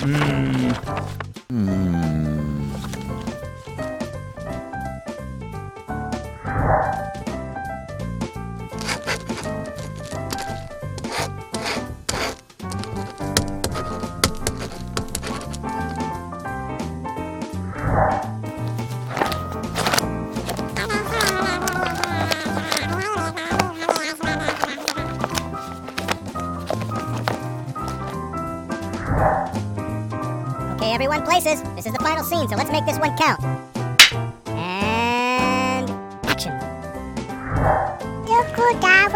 Hmm. Hmm. Okay, everyone, places. This is the final scene, so let's make this one count.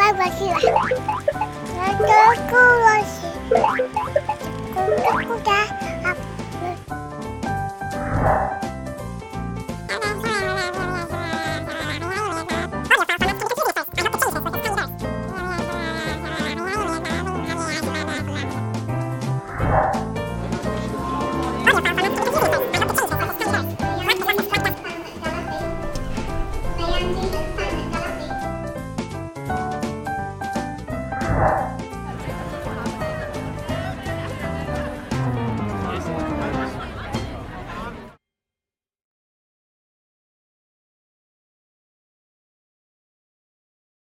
爸爸去了。